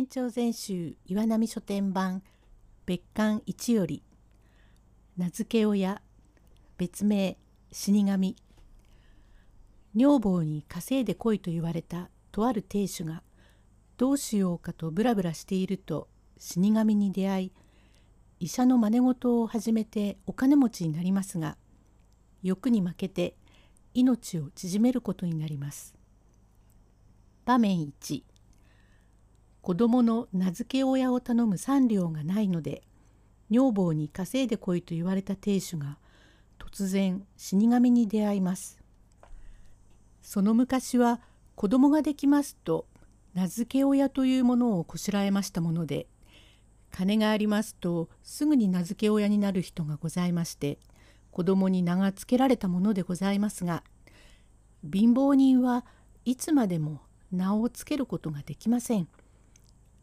天長全集岩波書店版別館一より名付け親別名死神女房に稼いでこいと言われたとある亭主がどうしようかとブラブラしていると死神に出会い医者の真似事を始めてお金持ちになりますが欲に負けて命を縮めることになります。場面1子供の名付け親を頼む三両がないので女房に稼いでこいと言われた亭主が突然死神に出会います。その昔は子供ができますと名付け親というものをこしらえましたもので金がありますとすぐに名付け親になる人がございまして子供に名が付けられたものでございますが貧乏人はいつまでも名を付けることができません。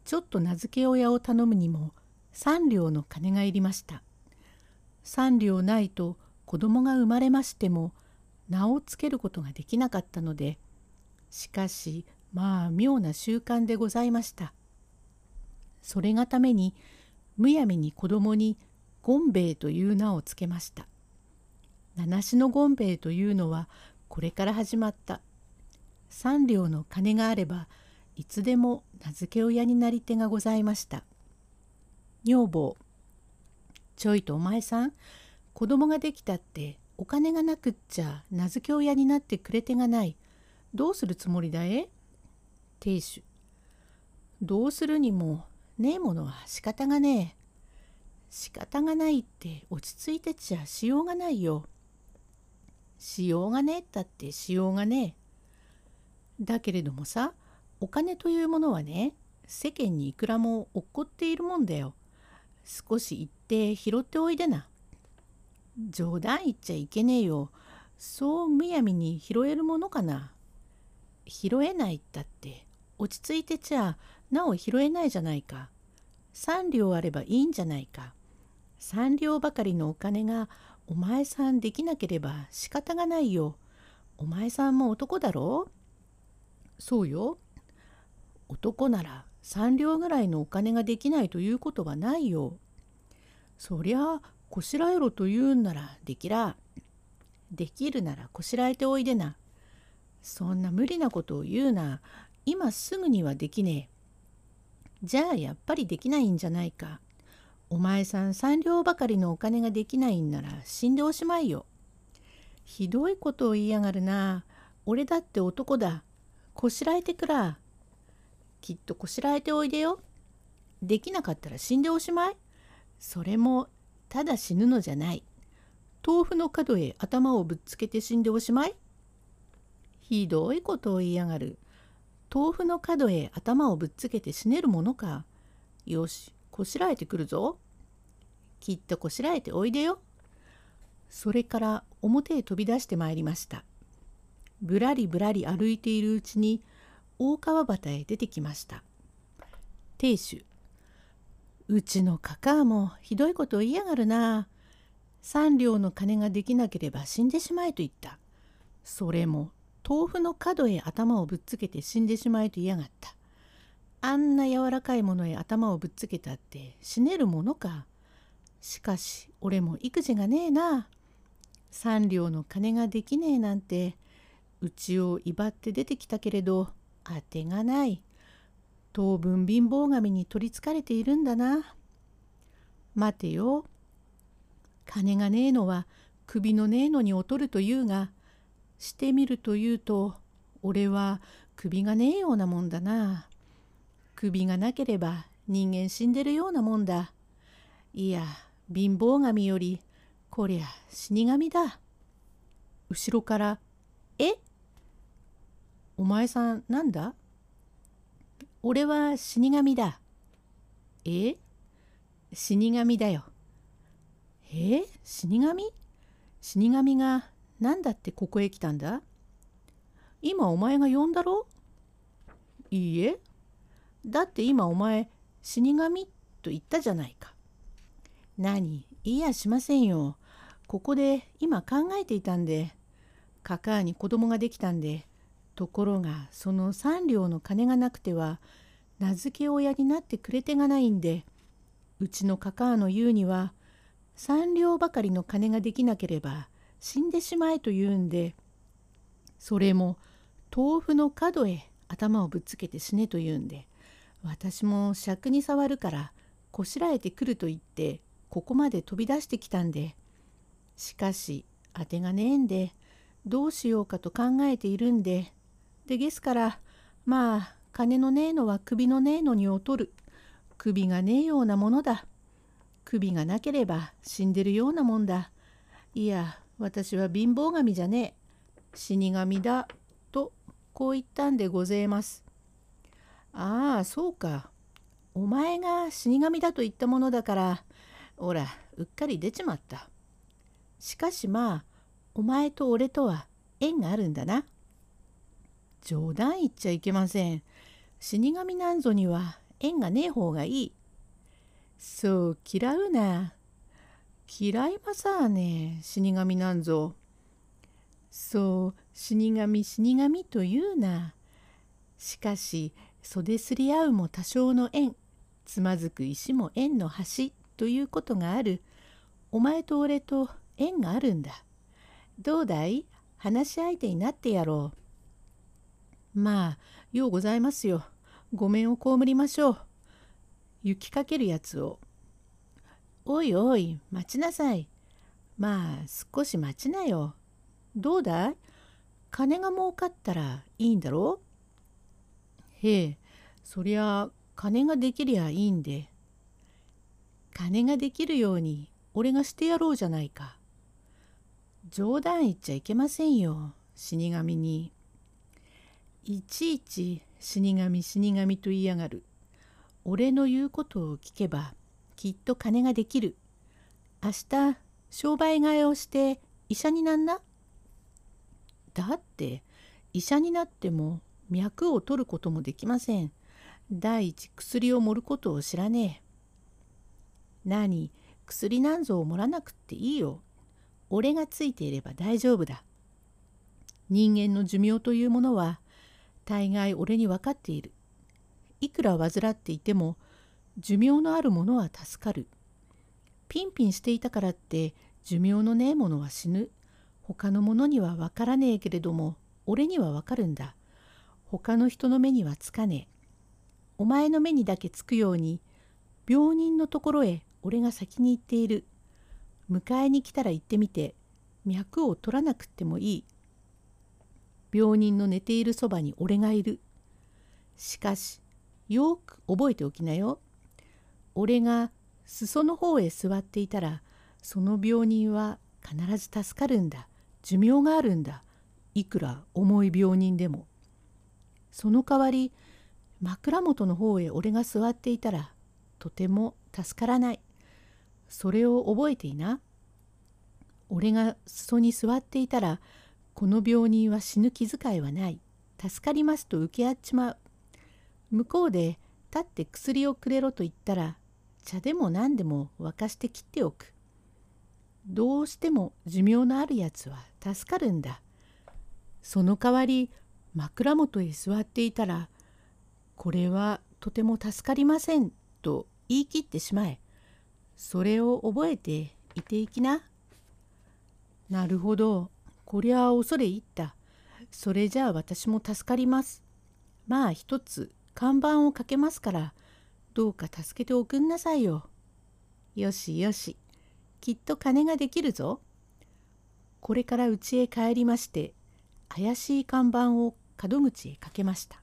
ちょっと名付け親を頼むにも3両の金がいりました。3両ないと子供が生まれましても名を付けることができなかったのでしかしまあ妙な習慣でございました。それがためにむやみに子供にゴンベイという名を付けました。七種のゴンベイというのはこれから始まった三両の金があればいつでも名付け親になり手がございました。女房ちょいとお前さん子供ができたってお金がなくっちゃ名付け親になってくれ手がない。どうするつもりだえ亭主どうするにもねえものは仕方がねえ。仕方がないって落ち着いてちゃしようがないよ。しようがねえったってしようがねえ。だけれどもさお金というものはね世間にいくらも落っこっているもんだよ。少し行って拾っておいでな。冗談言っちゃいけねえよ。そうむやみに拾えるものかな。拾えないったって落ち着いてちゃなお拾えないじゃないか。3両あればいいんじゃないか。3両ばかりのお金がお前さんできなければ仕方がないよ。お前さんも男だろ？そうよ。男なら3両ぐらいのお金ができないということはないよ。そりゃあこしらえろと言うんならできら。できるならこしらえておいでな。そんな無理なことを言うな。今すぐにはできねえ。じゃあやっぱりできないんじゃないか。お前さん3両ばかりのお金ができないんなら死んでおしまいよ。ひどいことを言いやがるな。俺だって男だ。こしらえてくら。きっとこしらえておいでよ。できなかったら死んでおしまい。それもただ死ぬのじゃない。豆腐の角へ頭をぶっつけて死んでおしまい。ひどいことを言いやがる。豆腐の角へ頭をぶっつけて死ねるものか。よし、こしらえてくるぞ。きっとこしらえておいでよ。それから表へ飛び出してまいりました。ぶらりぶらり歩いているうちに大川端へ出てきました。亭主うちのカカアもひどいことを言いやがるな。三両の金ができなければ死んでしまえと言った。それも豆腐の角へ頭をぶっつけて死んでしまえと言いやがった。あんな柔らかいものへ頭をぶっつけたって死ねるものか。しかし俺も育児がねえな。三両の金ができねえなんてうちを威張って出てきたけれど当てがない。当分貧乏神に取りつかれているんだな。待てよ。金がねえのは首のねえのに劣るというが、してみるというと、俺は首がねえようなもんだな。首がなければ人間死んでるようなもんだ。いや、貧乏神より、こりゃ死神だ。後ろから、え？お前さんなんだ？俺は死神だ。え？死神だよ。え？死神？死神が何だってここへ来たんだ？今お前が呼んだろ？いいえ。だって今お前死神と言ったじゃないか。何？言いやしませんよ。ここで今考えていたんで、カカアに子供ができたんで、ところがその三両の金がなくては名付け親になってくれてがないんでうちのカカアの言うには三両ばかりの金ができなければ死んでしまえと言うんでそれも豆腐の角へ頭をぶっつけて死ねと言うんで私も尺に触るからこしらえてくると言ってここまで飛び出してきたんでしかし当てがねえんでどうしようかと考えているんででですからまあ金のねえのは首のねえのに劣る首がねえようなものだ首がなければ死んでるようなもんだいや私は貧乏神じゃねえ死神だとこう言ったんでごぜえます。ああそうかお前が死神だと言ったものだからほらうっかり出ちまった。しかしまあお前と俺とは縁があるんだな。冗談言っちゃいけません。死神なんぞには縁がねえ方がいい。そう嫌うな。嫌いまさあね死神なんぞ。そう死神死神というな。しかし袖すり合うも多少の縁つまずく石も縁の端ということがある。お前と俺と縁があるんだ。どうだい？話し相手になってやろう。まあ、ようございますよ。ごめんを被りましょう。行きかけるやつを。おいおい、待ちなさい。まあ、少し待ちなよ。どうだい？金が儲かったらいいんだろ？うへえ、そりゃ金ができりゃいいんで。金ができるように俺がしてやろうじゃないか。冗談言っちゃいけませんよ死神に。いちいち死神死神と言いやがる。俺の言うことを聞けばきっと金ができる。明日商売替えをして医者になんな。だって医者になっても脈を取ることもできません。第一薬を盛ることを知らねえ。何薬なんぞを盛らなくっていいよ。俺がついていれば大丈夫だ。人間の寿命というものは大概俺に分かっている。いくら患っていても寿命のあるものは助かる。ピンピンしていたからって寿命のねえものは死ぬ。他の者には分からねえけれども俺には分かるんだ。他の人の目にはつかねえ。お前の目にだけつくように病人のところへ俺が先に行っている。迎えに来たら行ってみて脈を取らなくってもいい。病人の寝ているそばに俺がいる。しかしよく覚えておきなよ。俺が裾の方へ座っていたらその病人は必ず助かるんだ。寿命があるんだ。いくら重い病人でも。その代わり枕元の方へ俺が座っていたらとても助からない。それを覚えていな。俺が裾に座っていたら、この病人は死ぬ気遣いはない。助かりますと受け合っちまう。向こうで立って薬をくれろと言ったら、茶でも何でも沸かして切っておく。どうしても寿命のあるやつは助かるんだ。その代わり枕元へ座っていたら、これはとても助かりませんと言い切ってしまえ。それを覚えていていきな。なるほど。こりゃ恐れ入った。それじゃあ私も助かります。まあ一つ看板をかけますから、どうか助けておくんなさいよ。よしよし。きっと金ができるぞ。これから家へ帰りまして、怪しい看板を門口へかけました。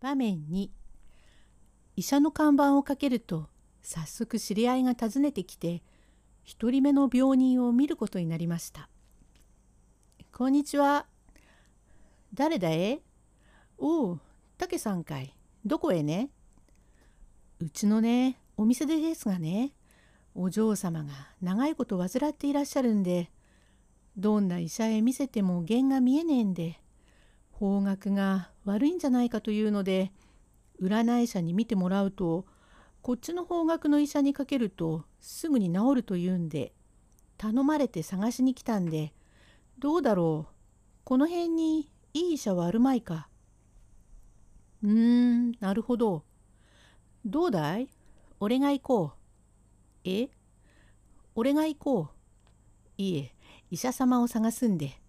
場面に医者の看板をかけると早速知り合いが訪ねてきて一人目の病人を見ることになりました。こんにちは。誰だえおう、竹さんかい。どこへね？うちのね、お店でですがね、お嬢様が長いこと患っていらっしゃるんで、どんな医者へ見せても弦が見えねえんで、方角が悪いんじゃないかというので、占い師に見てもらうと、こっちの方角の医者にかけるとすぐに治ると言うんで頼まれて探しに来たんでどうだろう？この辺にいい医者はあるまいか？うーん、なるほど。どうだい？俺が行こう。え？俺が行こう。いえ、医者様を探すんで。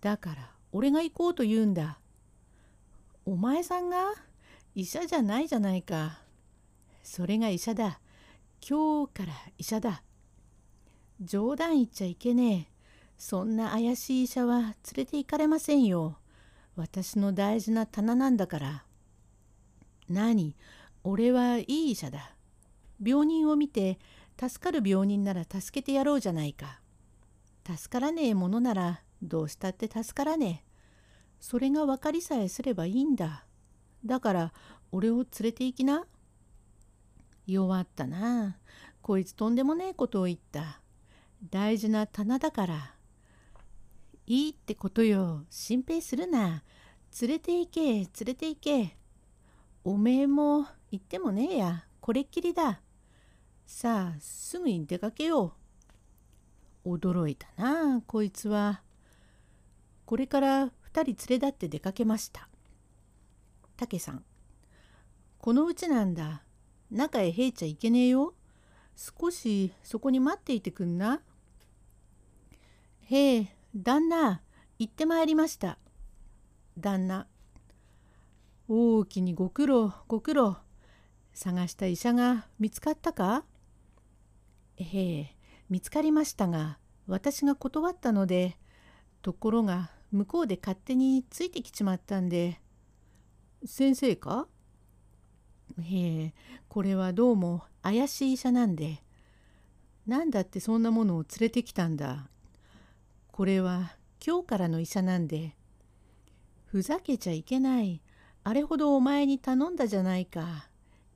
だから、俺が行こうと言うんだ。お前さんが？医者じゃないじゃないか。それが医者だ。今日から医者だ。冗談言っちゃいけねえ。そんな怪しい医者は連れて行かれませんよ。私の大事な棚なんだから。何？俺はいい医者だ。病人を見て助かる病人なら助けてやろうじゃないか。助からねえものならどうしたって助からねえ。それが分かりさえすればいいんだ。だから俺を連れて行きな。弱ったな。こいつとんでもねえことを言った。大事な棚だから。いいってことよ。心配するな。連れて行け、連れて行け。おめえも行ってもねえや。これっきりだ。さあ、すぐに出かけよう。驚いたな、こいつは。これから二人連れ立って出かけました。たけさん。このうちなんだ。中へ入っちゃいけねえよ。少しそこに待っていてくんな。へえ、旦那、行ってまいりました。旦那。大きにご苦労、ご苦労。探した医者が見つかったか？へえ、見つかりましたが、私が断ったので、ところが向こうで勝手についてきちまったんで。先生か？へえ、これはどうも怪しい医者なんで。なんだってそんなものを連れてきたんだ。これは今日からの医者なんで。ふざけちゃいけない。あれほどお前に頼んだじゃないか。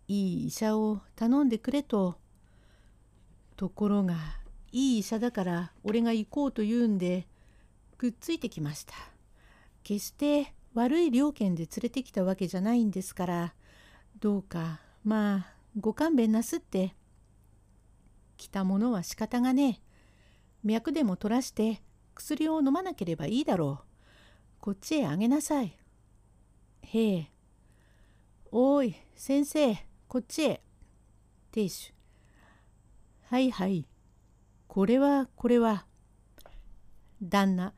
いい医者を頼んでくれと。ところがいい医者だから俺が行こうと言うんでくっついてきました。決して悪い料金で連れてきたわけじゃないんですからどうかまあご勘弁なすって。来たものは仕方がねえ。脈でも取らして薬を飲まなければいいだろう。こっちへあげなさい。へえ。おい、先生、こっちへ。亭主。はいはい。これは、これは。旦那。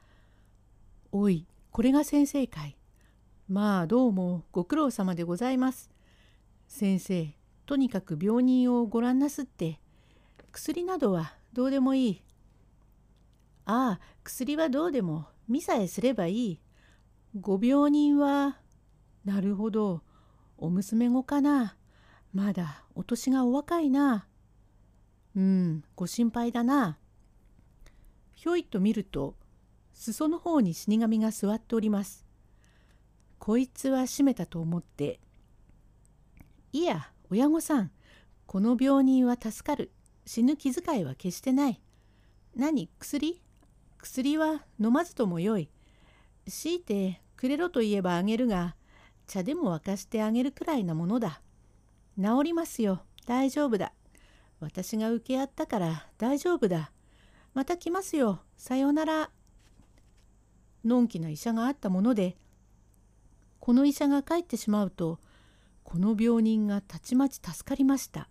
おい、これが先生かい。まあ、どうもご苦労様でございます。先生、とにかく病人をご覧なすって。薬などはどうでもいい。ああ、薬はどうでも、見さえすればいい。ご病人は、なるほど、お娘子かな。まだお年がお若いな。うん、ご心配だな。ひょいと見ると、裾の方に死神が座っております。こいつは閉めたと思って、いや、親御さん、この病人は助かる。死ぬ気遣いは決してない。何、薬？薬は飲まずともよい。強いてくれろと言えばあげるが、茶でも沸かしてあげるくらいなものだ。治りますよ。大丈夫だ。私が受け合ったから大丈夫だ。また来ますよ。さようなら。のんきな医者があったもので、この医者が帰ってしまうと、この病人がたちまち助かりました。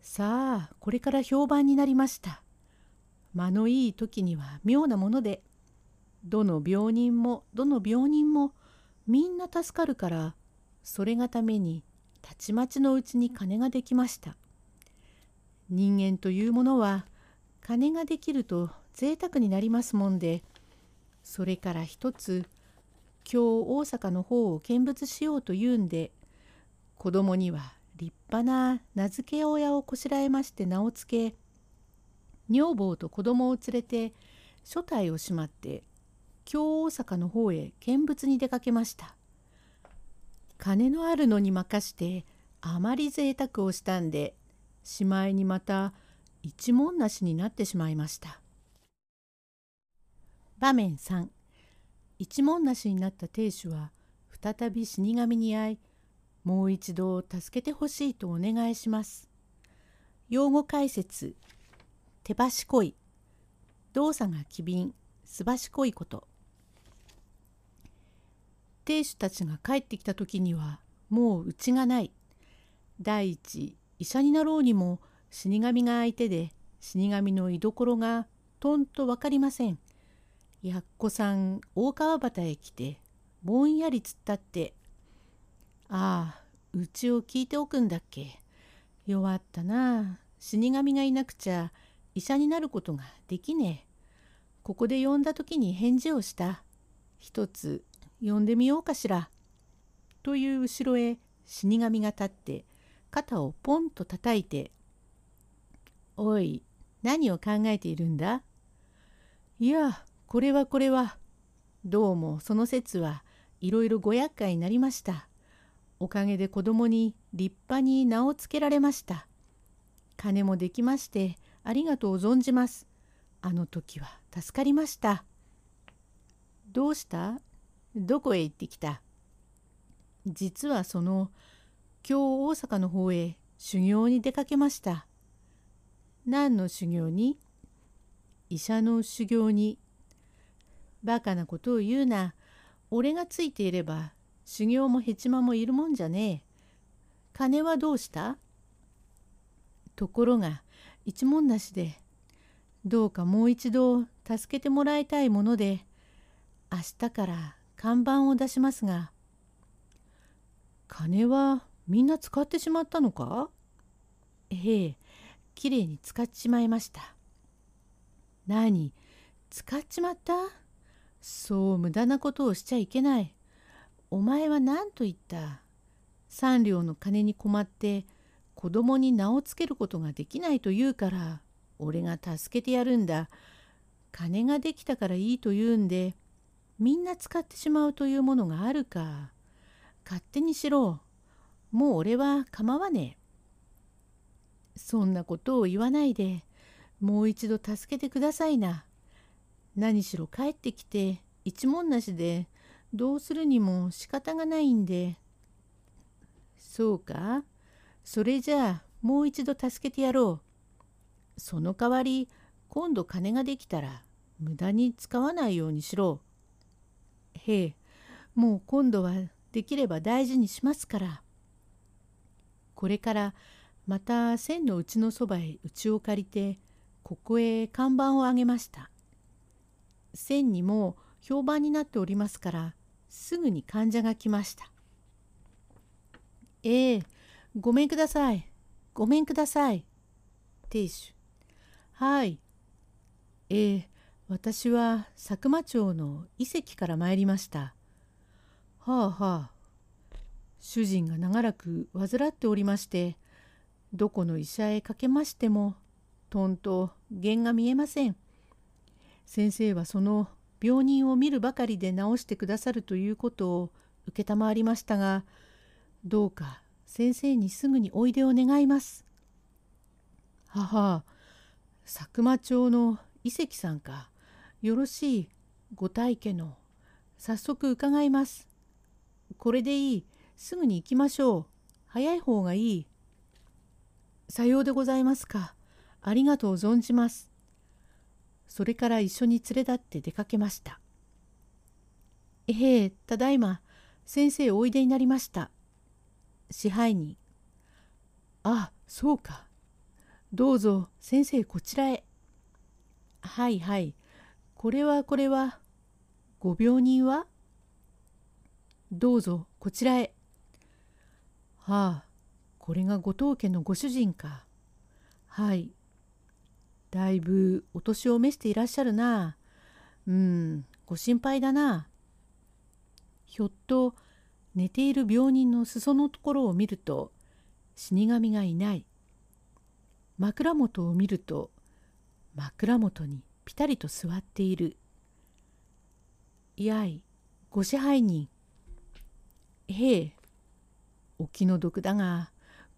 さあ、これから評判になりました。間のいい時には妙なものでどの病人もどの病人もみんな助かるからそれがためにたちまちのうちに金ができました。人間というものは金ができると贅沢になりますもんでそれから一つ今日大阪の方を見物しようというんで子供には立派な名付け親をこしらえまして名を付け女房と子供を連れて所帯をしまって京大阪の方へ見物に出かけました。金のあるのに任してあまり贅沢をしたんでしまいにまた一文なしになってしまいました。場面3一文なしになった亭主は再び死神に会いもう一度助けてほしいとお願いします。用語解説。手賢い動作が機敏すばしこいこと亭主たちが帰ってきた時にはもう家がない。第一医者になろうにも死神が相手で死神の居所がとんと分かりません。やっこさん大川端へ来てぼんやり突っ立って「ああうちを聞いておくんだっけ弱ったな死神がいなくちゃ医者になることができねえ。ここで呼んだ時に返事をした。一つ呼んでみようかしら。という後ろへ死神が立って肩をポンと叩いて「おい何を考えているんだ?」いやこれはこれはどうもその説はいろいろご厄介になりました。おかげで子供に立派に名をつけられました。金もできましてありがとう存じます。あの時は助かりました。どうした？どこへ行ってきた？実はその今日大阪の方へ修行に出かけました。何の修行に？医者の修行に。バカなことを言うな。俺がついていれば修行もへちまもいるもんじゃねえ。金はどうした？ところが一文なしでどうかもう一度助けてもらいたいもので明日から看板を出しますが金はみんな使ってしまったのか？ええきれいに使っちまいました。何使っちまった？そう無駄なことをしちゃいけない。お前は何と言った？三両の金に困って子供に名をつけることができないと言うから俺が助けてやるんだ。金ができたからいいと言うんでみんな使ってしまうというものがあるか。勝手にしろ。もう俺は構わねえ。そんなことを言わないでもう一度助けてくださいな。何しろ帰ってきて一文なしでどうするにも仕方がないんで。そうか？それじゃあもう一度助けてやろう。その代わり今度金ができたら無駄に使わないようにしろ。へえもう今度はできれば大事にしますから。これからまた千のうちのそばへ家を借りてここへ看板をあげました。千にも評判になっておりますからすぐに患者が来ました。ええごめんくださいごめんください亭主はいええ私は佐久間町の遺跡から参りました。はあはあ。主人が長らく患っておりまして、どこの医者へかけましても、とんと弦が見えません。先生はその病人を見るばかりで治してくださるということを承りましたが、どうか先生にすぐにおいでを願います。母、佐久間町の遺跡さんか。よろしいご体家の早速伺います。これでいいすぐに行きましょう早い方がいい。さようでございますかありがとう存じます。それから一緒に連れ立って出かけました。ええ、ただいま先生おいでになりました。支配人。あ、そうか。どうぞ先生こちらへ。はいはい。これはこれはご病人は？どうぞこちらへ。はあこれが後藤家のご主人か。はい。だいぶお年を召していらっしゃるな。うん、ご心配だな。ひょっと寝ている病人の裾のところを見ると死神がいない。枕元を見ると枕元にぴたりと座っている。やい、ご支配人。へえ、お気の毒だが、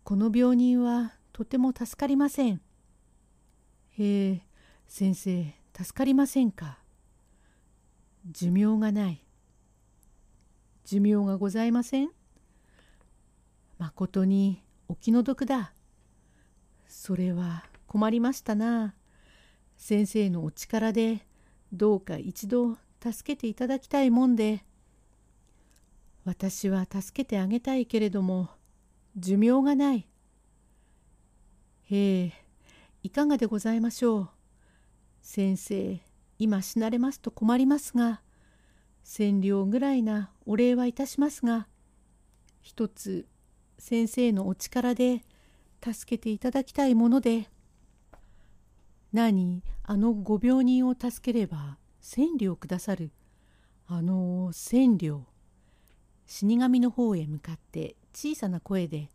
この病人はとても助かりません。へえ、先生、助かりませんか。寿命がない。寿命がございませんまことにお気の毒だ。それは困りましたな。先生のお力でどうか一度助けていただきたいもんで。私は助けてあげたいけれども寿命がない。へえいかがでございましょう。先生今死なれますと困りますが千両ぐらいなお礼はいたしますが一つ先生のお力で助けていただきたいもので何あのご病人を助ければ千両くださる。あの千両死神の方へ向かって小さな声で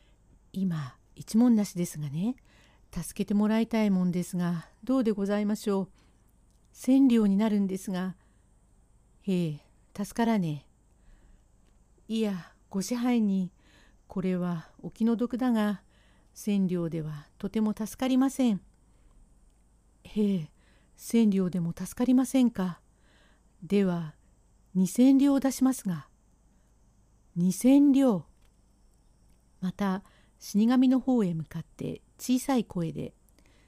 「今一文なしですがね助けてもらいたいもんですがどうでございましょう。千両になるんですがへえ助からねえいやご支配にこれはお気の毒だが千両ではとても助かりません。へえ千両でも助かりませんか。では二千両を出しますが。二千両。また死神の方へ向かって小さい声で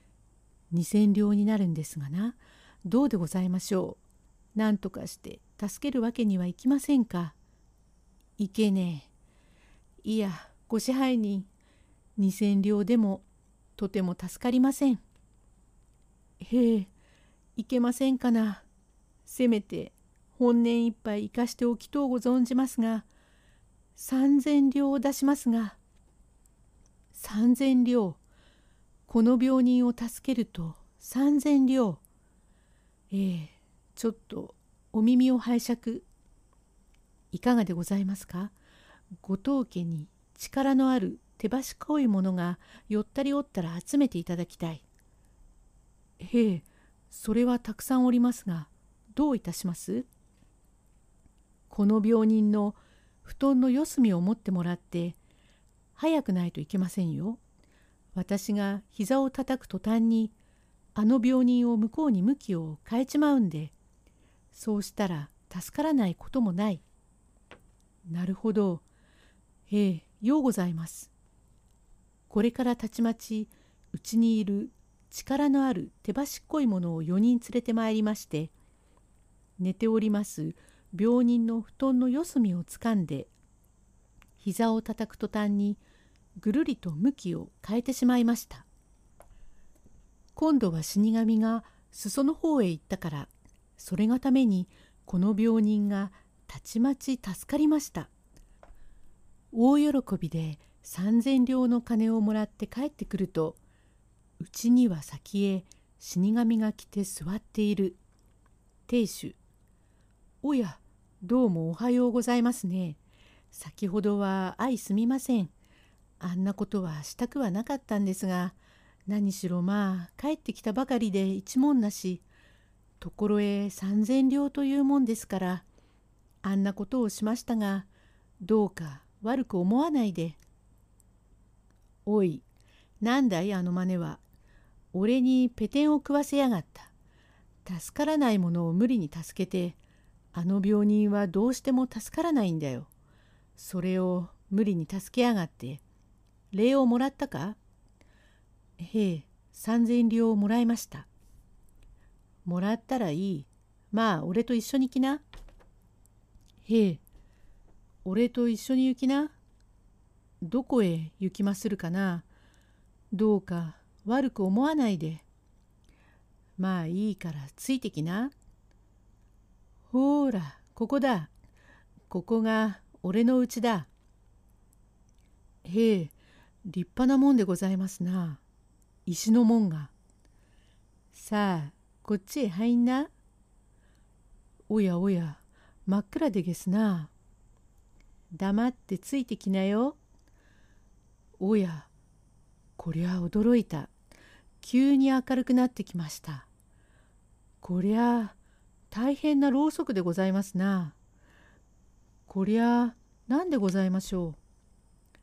「二千両になるんですがなどうでございましょう。何とかして助けるわけにはいきませんか？いけねえ。いやご支配人二千両でもとても助かりません。へえいけませんかな。せめて本年いっぱい生かしておきとうご存じますが三千両を出しますが三千両この病人を助けると三千両ええちょっとお耳を拝借いかがでございますか？ご当家に力のある手賢い者がよったりおったら集めていただきたい。へえそれはたくさんおりますがどういたします？この病人の布団の四隅を持ってもらって早くないといけませんよ。私が膝を叩く途端にあの病人を向こうに向きを変えちまうんでそうしたら助からないこともない。なるほど。ええ、ようございます。これからたちまちうちにいる力のある手端っこいものを4人連れてまいりまして寝ております病人の布団の四隅をつかんで膝をたたく途端にぐるりと向きを変えてしまいました。今度は死神が裾の方へ行ったからそれがためにこの病人がたちまち助かりました。大喜びで三千両の金をもらって帰ってくるとうちには先へ死神が来て座っている。亭主。おや、どうもおはようございますね。先ほどは相すみません。あんなことはしたくはなかったんですが、何しろまあ帰ってきたばかりで一文なしところへ三千両というもんですからあんなことをしましたがどうか悪く思わないで。おいなんだいあの真似は。俺にペテンを食わせやがった。助からないものを無理に助けてあの病人はどうしても助からないんだよ。それを無理に助けやがって礼をもらったか？へえ、三千両をもらいました。もらったらいい。まあ、俺と一緒に来な。へえ、俺と一緒に行きな。どこへ行きまするかな。どうか悪く思わないで。まあいいからついてきな。ほーら、ここだ。ここが俺の家だ。へえ、立派なもんでございますな。石の門が。さあ、こっちへ入んな。おやおや、真っ暗でげすな。黙ってついてきなよ。おや、こりゃ驚いた。急に明るくなってきました。こりゃ大変なろうそくでございますな。こりゃ何でございましょう。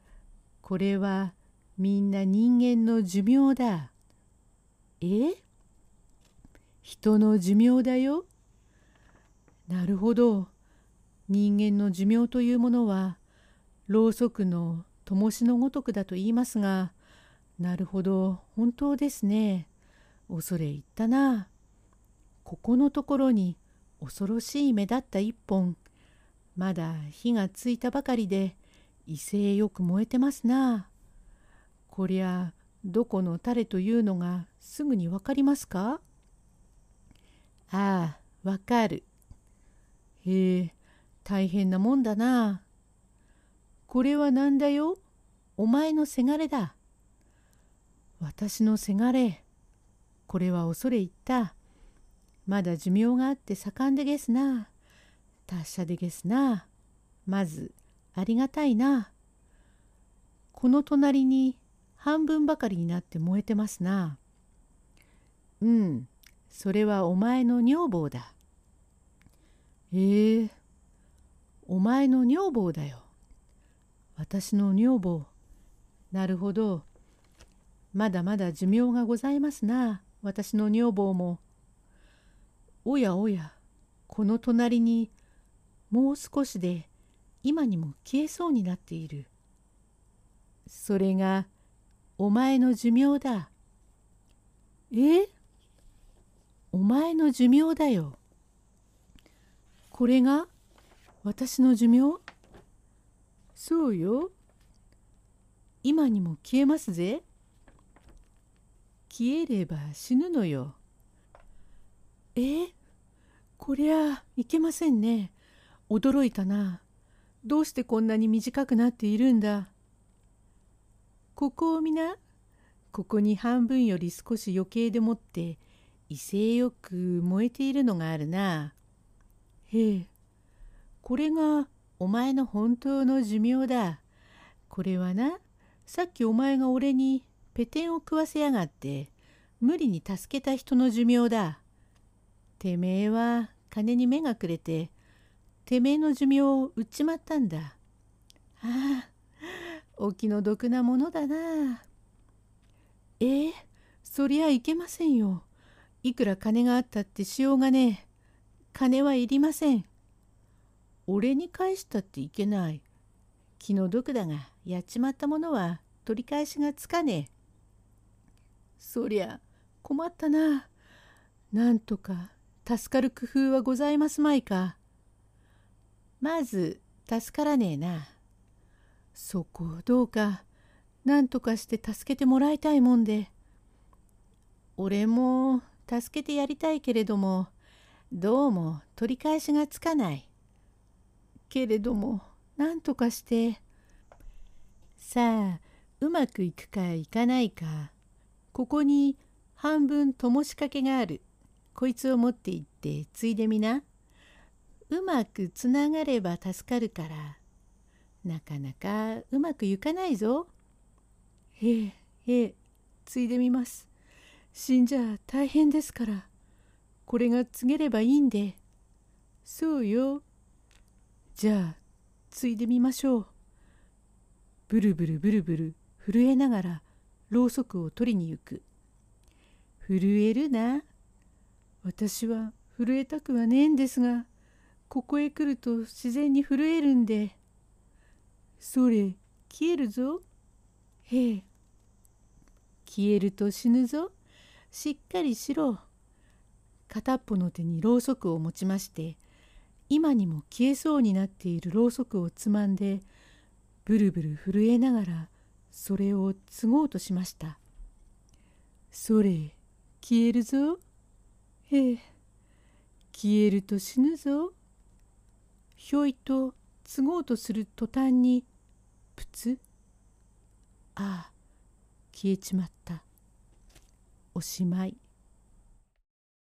これはみんな人間の寿命だ。え？人の寿命だよ。なるほど。人間の寿命というものは、ろうそくの灯しのごとくだと言いますが、なるほど、本当ですね。恐れ入ったな。ここのところに恐ろしい目立った一本、まだ火がついたばかりで威勢よく燃えてますな。こりゃどこのタレというのがすぐにわかりますか？ああ、わかる。へえ、大変なもんだな。これは何だよ？お前のせがれだ。私のせがれ。これは恐れ入った。まだ寿命があって盛んでげすな。達者でげすな。まず、ありがたいな。この隣に半分ばかりになって燃えてますな。うん、それはお前の女房だ。ええお前の女房だよ。私の女房。なるほど。まだまだ寿命がございますな、私の女房も。おやおや、この隣にもう少しで今にも消えそうになっている。それがお前の寿命だ。えお前の寿命だよ。これが私の寿命？そうよ。今にも消えますぜ。消えれば死ぬのよ。え？こりゃいけませんね。驚いたな。どうしてこんなに短くなっているんだ？ここを見な。ここに半分より少し余計でもって威勢よく燃えているのがあるな。へえ、これがお前の本当の寿命だ。これはな、さっきお前が俺にペテンを食わせやがって無理に助けた人の寿命だ。てめえは金に目がくれててめえの寿命を売っちまったんだ。ああ、お気の毒なものだな。えー、そりゃいけませんよ。いくら金があったってしようがねえ。金はいりません。俺に返したっていけない。気の毒だが、やっちまったものは取り返しがつかねえ。そりゃ、困ったな。なんとか助かる工夫はございますまいか。まず助からねえな。そこをどうか何とかして助けてもらいたいもんで。俺も助けてやりたいけれどもどうも取り返しがつかない。けれども何とかして。さあうまくいくかいかないか。ここに半分ともしかけがある。こいつを持って行ってついでみな。うまくつながれば助かるから。なかなかうまくいかないぞ。へえへえついでみます。死んじゃ大変ですから。これが告げればいいんで。そうよ。じゃあついでみましょう。ブルブルブルブル震えながらろうそくを取りに行く。震えるな。私は震えたくはねえんですがここへ来ると自然に震えるんで。それ消えるぞ。へえ。消えると死ぬぞ。しっかりしろ。片っぽの手にろうそくを持ちまして今にも消えそうになっているろうそくをつまんでブルブル震えながらそれを継ごうとしました。それ消えるぞ。へえ消えると死ぬぞ。ひょいと継ごうとする途端にプツああ消えちまった。おしまい。